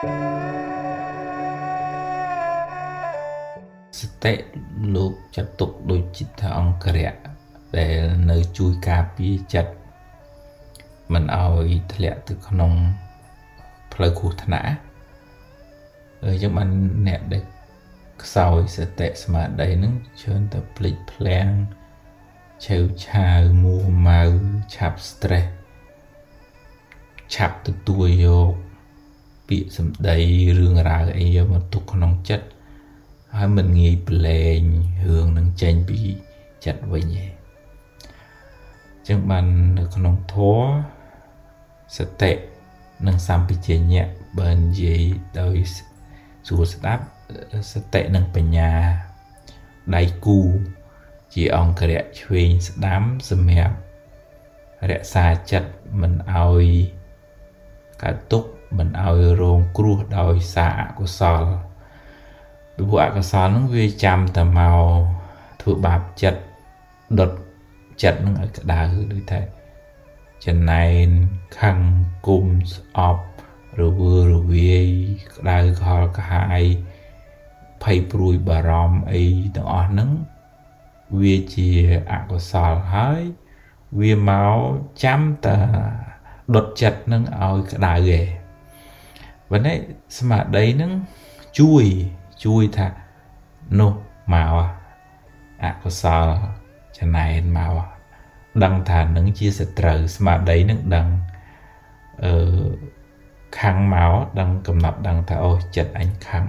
សតិលោកចាត់ទុកដូចជាថាអង្គរៈដែលនៅជួយការពារចិត្តមិនឲ្យធ្លាក់ទៅក្នុងផ្លូវគ្រោះថ្នាក់អញ្ចឹងបានអ្នកដែលខ្សោយសតិស្មារតីនឹងច្រើនតែភ្លេចភ្លាំងឆេវឆាវមួម៉ៅឆាប់ stress ឆាប់ទទួលយក ពាក្យសម្ដីរឿងរ៉ាវអីយកមកទុកក្នុងចិត្តហើយមិនងាយប្រឡែងរឿងនឹងចេញពីចិត្តវិញទេចឹងបាននៅក្នុងធម៌សតិនិងសម្បជញ្ញៈបើនិយាយដោយស្រួលស្ដាប់សតិនិងបញ្ញាដៃគូជាអង្គរៈឆ្វេងស្ដាំសម្រាប់រក្សាចិត្តមិនឲ្យ កើតទុកមិនឲ្យរងគ្រោះដោយសារអកុសលពីព្រោះអកុសលនឹងវាចាំតែមកធ្វើបាបចិត្តដុតចិត្តនឹងឲ្យក្តៅដូចថាចំណែនខឹងគុំស្អប់រវើរវាយក្តៅខលកាហាយភ័យព្រួយបារម្ភអីទាំងអស់ហ្នឹងវាជាអកុសលហើយវាមកចាំតែ ដុតចិត្តនឹងឲ្យក្តៅឯងបើនេះស្មារតីនឹងជួយជួយថានោះមកអកុសលចំណែនមកដឹងថានឹងជាសត្រូវស្មារតីនឹងដឹងអឺខាំងមកដឹងកំណត់ដឹងថាអូចិត្តអញខាំង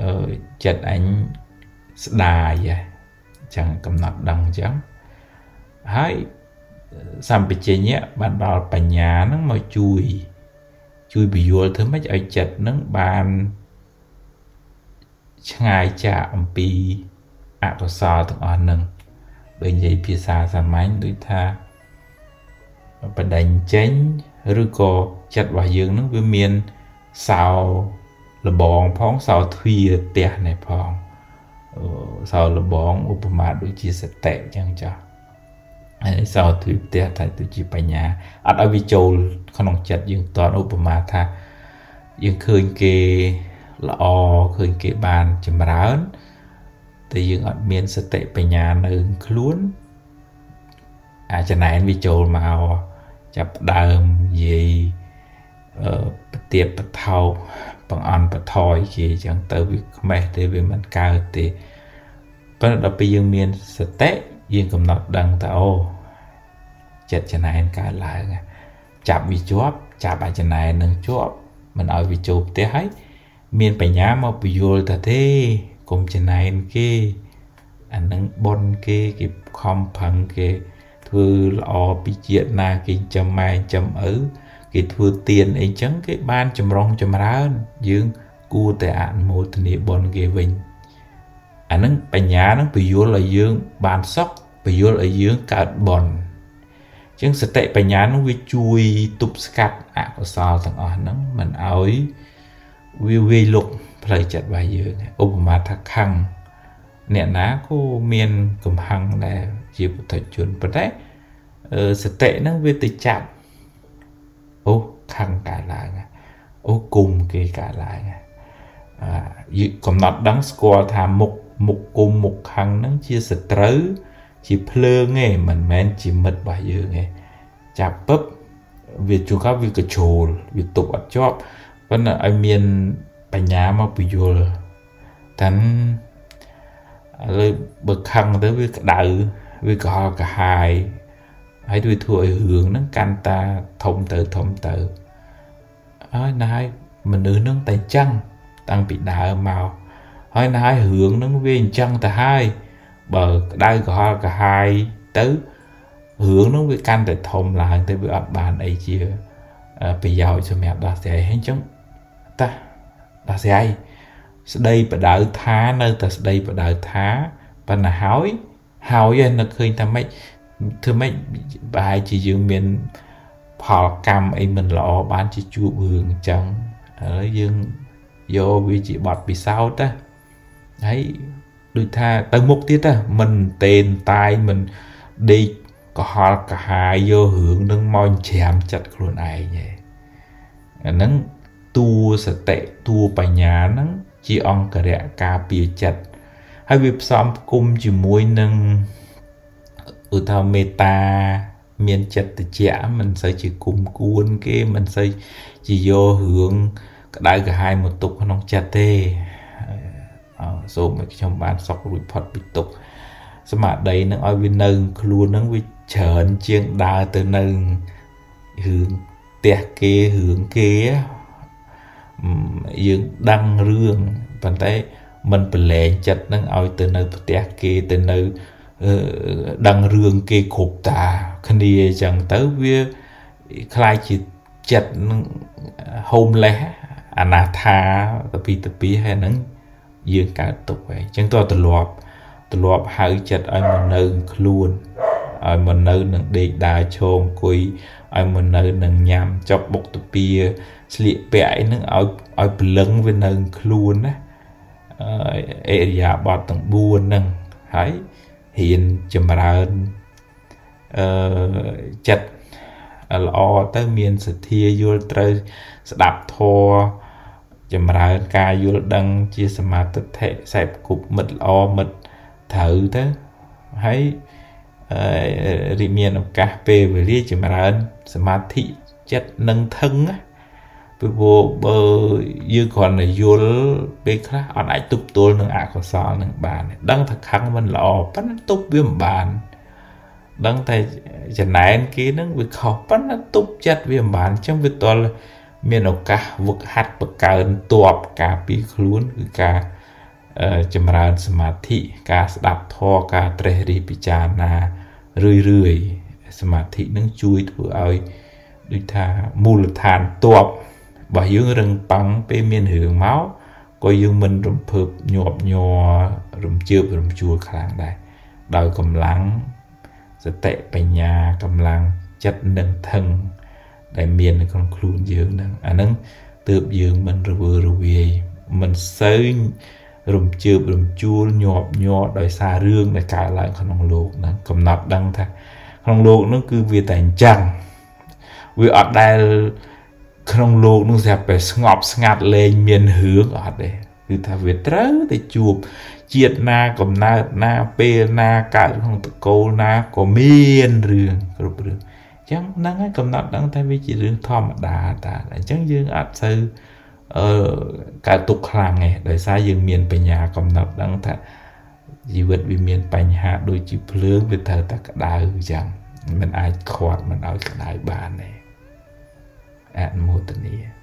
អឺចិត្តអញស្ដាយចឹងកំណត់ដឹងចឹងហើយ សម្បជញ្ញៈបានដល់បញ្ញានឹងមកជួយ ជួយពយល់ធ្វើម៉េចឲ្យចិត្តនឹងបានឆ្ងាយចាកអំពីអកុសលទាំងអស់នឹងបើនិយាយភាសាសាមញ្ញដូចថាបដិញ្ញចេញឬក៏ចិត្តរបស់យើងនឹងវាមានសោលបងផងសោទ្វាផ្ទះនេះផងសោលបងឧបមាដូចជាសតិអញ្ចឹងចាស់ ហើយសោទ្វាផ្ទះថាទៅជាបញ្ញាអត់ឲ្យវាចូលក្នុងចិត្តយើងតឧបមាថាយើងឃើញគេល្អឃើញគេបានចម្រើនតែយើងអត់មានសតិបញ្ញានៅខ្លួនអាចណែនវាចូលមកចាប់ដើមនិយាយអឺប្រទៀបបថោបង្អន់បថយគេអញ្ចឹងទៅវាខ្មេះទេវាមិនកើតទេប៉ុន្តែដល់ពេលយើងមានសតិ យើងកំណត់ដឹងថាអូចិត្តចំណែនកើតឡើងចាប់វាជាប់ចាប់អាចចំណែននឹងជាប់មិនឲ្យវាចូលផ្ទះហើយមានបញ្ញាមកពយល់ថាទេកុំចំណែនគេអានឹងប៉ុនគេគេខំប្រឹងគេធ្វើល្អពីជាតិណាគេចាំម៉ែចាំឪគេធ្វើទៀនអីចឹងគេបានចម្រុងចម្រើន យើងគួរតែអនុមោទនាបុណ្យគេវិញអានឹងបញ្ញានឹងពយល់ឲ្យយើងបានសុខ ពយល់ឲ្យយើងកើតបុណ្យចឹងសតិបញ្ញានឹងវាជួយទប់ស្កាត់អកុសលទាំងអស់ហ្នឹងមិនឲ្យវាវាយលុកផ្លូវចិត្តរបស់យើងឧបមាថាខឹងអ្នកណាក៏មានកំហឹងដែរជាពុទ្ធជនប៉ុន្តែសតិហ្នឹងវាទៅចាប់អូខឹងកើតឡើងអូគុំគេកើតឡើងអឺកំណត់ដឹងស្គាល់ថាមុខមុខគុំមុខខឹងហ្នឹងជាសត្រូវ ជាភ្លើងឯងមិនមែនជាមិត្តរបស់យើងឯងចាប់ពឹបវាជួកវាកជ្រោលវាទប់អត់ជាប់ប៉ុន្តែឲ្យមានបញ្ញាមកពយល់តាន់ឥឡូវបើខឹងទៅវាក្តៅវាកុហកកាហាយហើយវាធ្វើឲ្យរឿងហ្នឹងកាន់តាធំទៅធំទៅហើយណាស់មនុស្សហ្នឹងតែអញ្ចឹងតាំងពីដើមមកហើយណាស់រឿងហ្នឹងវាអញ្ចឹងទៅហើយ បើក្តៅកុហកកាហាយទៅរឿងហ្នឹងវាកាន់តែធំឡើងទៅវាអត់បានអីជាប្រយោជន៍សម្រាប់ដោះស្រាយហើយអញ្ចឹងតាដោះស្រាយស្ដីបដៅថានៅតែស្ដីបដៅថាប៉ុន្តែហើយហើយនឹកឃើញថាម៉េចធ្វើម៉េចប្រហែលជាយើងមានផលកម្មអីមិនល្អបានជាជួបរឿងអញ្ចឹងហើយយើងយកវាជាបទពិសោធន៍ទៅហើយ ដូចថាទៅមុខទៀតទៅមិនតេនតាយមិនដេកកុហលកាហាយយករឿងនឹងមកច្រាមចិត្តខ្លួនឯងឯអាហ្នឹងតួសតិតួបញ្ញាហ្នឹងជាអង្គរៈការពារចិត្តហើយវាផ្សំផ្គុំជាមួយនឹងឧទាហរណ៍មេត្តាមានចិត្តតិចមិនសូវជាគុំគួនគេមិនសូវជាយករឿងក្តៅក្រហាយមកទុកក្នុងចិត្តទេ សូមឲ្យខ្ញុំបានសុខរួចផុតពីទុក្ខស្មារតីនឹងឲ្យវានៅខ្លួននឹងវាច្រើនជាងដើរទៅនៅរឿងផ្ទះគេរឿងគេយើងដឹងរឿងប៉ុន្តែมันប្រឡែងចិត្តនឹងឲ្យទៅនៅផ្ទះគេទៅនៅដឹងរឿងគេគ្រប់តាគ្នាអញ្ចឹងទៅវាคล้ายជាចិត្តនឹង homeless អនាថាទៅពីទៅពីហើយហ្នឹង យើងកើតទុកហើយអញ្ចឹងតើទលាប់ទលាប់ហៅចិត្តឲ្យមកនៅខ្លួនឲ្យមកនៅនឹងដេកដើរឈរអង្គុយឲ្យមកនៅនឹងញ៉ាំចុកបុកតាពីស្លៀកពាក់អីហ្នឹងឲ្យឲ្យព្រលឹងវានៅខ្លួនណាអេរិយាបថទាំង4ហ្នឹងហើយហ៊ានចម្រើនអឺចិត្តល្អទៅមានសទ្ធាយល់ត្រូវស្ដាប់ធម៌ ចម្រើនការយល់ដឹងជាសមាធិសែបគប់មិត្តល្អមិត្តត្រូវទៅហើយរីមានឱកាសពេលវេលាចម្រើន សមាធិចិត្តនឹងថឹងពីព្រោះបើយើងគ្រាន់តែយល់ពេលខ្លះអត់អាចទប់ទល់នឹងអកុសលនឹងបាន ដឹងថាខឹងមិនល្អប៉ុន្តែទប់វាមិនបានដឹងតែចំណែនគេនឹងវាខុសប៉ុន្តែទប់ចិត្តវាមិនបានអញ្ចឹងវាតល់ មានឱកាសវឹកហាត់បកើនតបការពីខ្លួនគឺការចម្រើនសមាធិការស្ដាប់ធម៌ការត្រេះរិះពិចារណារឿយរឿយសមាធិនឹងជួយធ្វើឲ្យដូចថាមូលដ្ឋានតបរបស់យើងរឹងប៉ឹងពេលមានរឿងមកក៏យើងមិនរំភើបញាប់ញ័ររំជើបរំជួលខ្លាំងដែរដោយកម្លាំងសតិបញ្ញាកម្លាំងចិត្តនឹងថឹង ដែលមាននៅក្នុងខ្លួនយើងហ្នឹងអាហ្នឹងទើបយើងមិនរវើរវាយមិនសូវរំជើបរំជួលញាប់ញ័រដោយសាររឿងដែលកើតឡើងក្នុងលោកហ្នឹងកំណត់ដឹងថាក្នុងលោកហ្នឹងគឺវាតែអញ្ចឹងវាអត់ដែលក្នុងលោកនោះស្រាប់តែស្ងប់ស្ងាត់លែងមានរឿងអត់ទេគឺថាវាត្រូវតែជួបជាតិណាកំណើតណាពេលណាកើតក្នុងតកូលណាក៏មានរឿងគ្រប់រឿងអញ្ចឹងហ្នឹងហើយកំណត់ដឹងតែវាជារឿងធម្មតាតាអញ្ចឹងយើងអត់សូវអឺកើតទុកខ្លាំងទេដោយសារយើងមានបញ្ញាកំណត់ដឹងថាជីវិតវាមានបញ្ហាដូចជាភ្លើងវាត្រូវតែក្តៅអញ្ចឹងមិនអាចខាត់មិនឲ្យក្តៅបានទេអនុមោទនា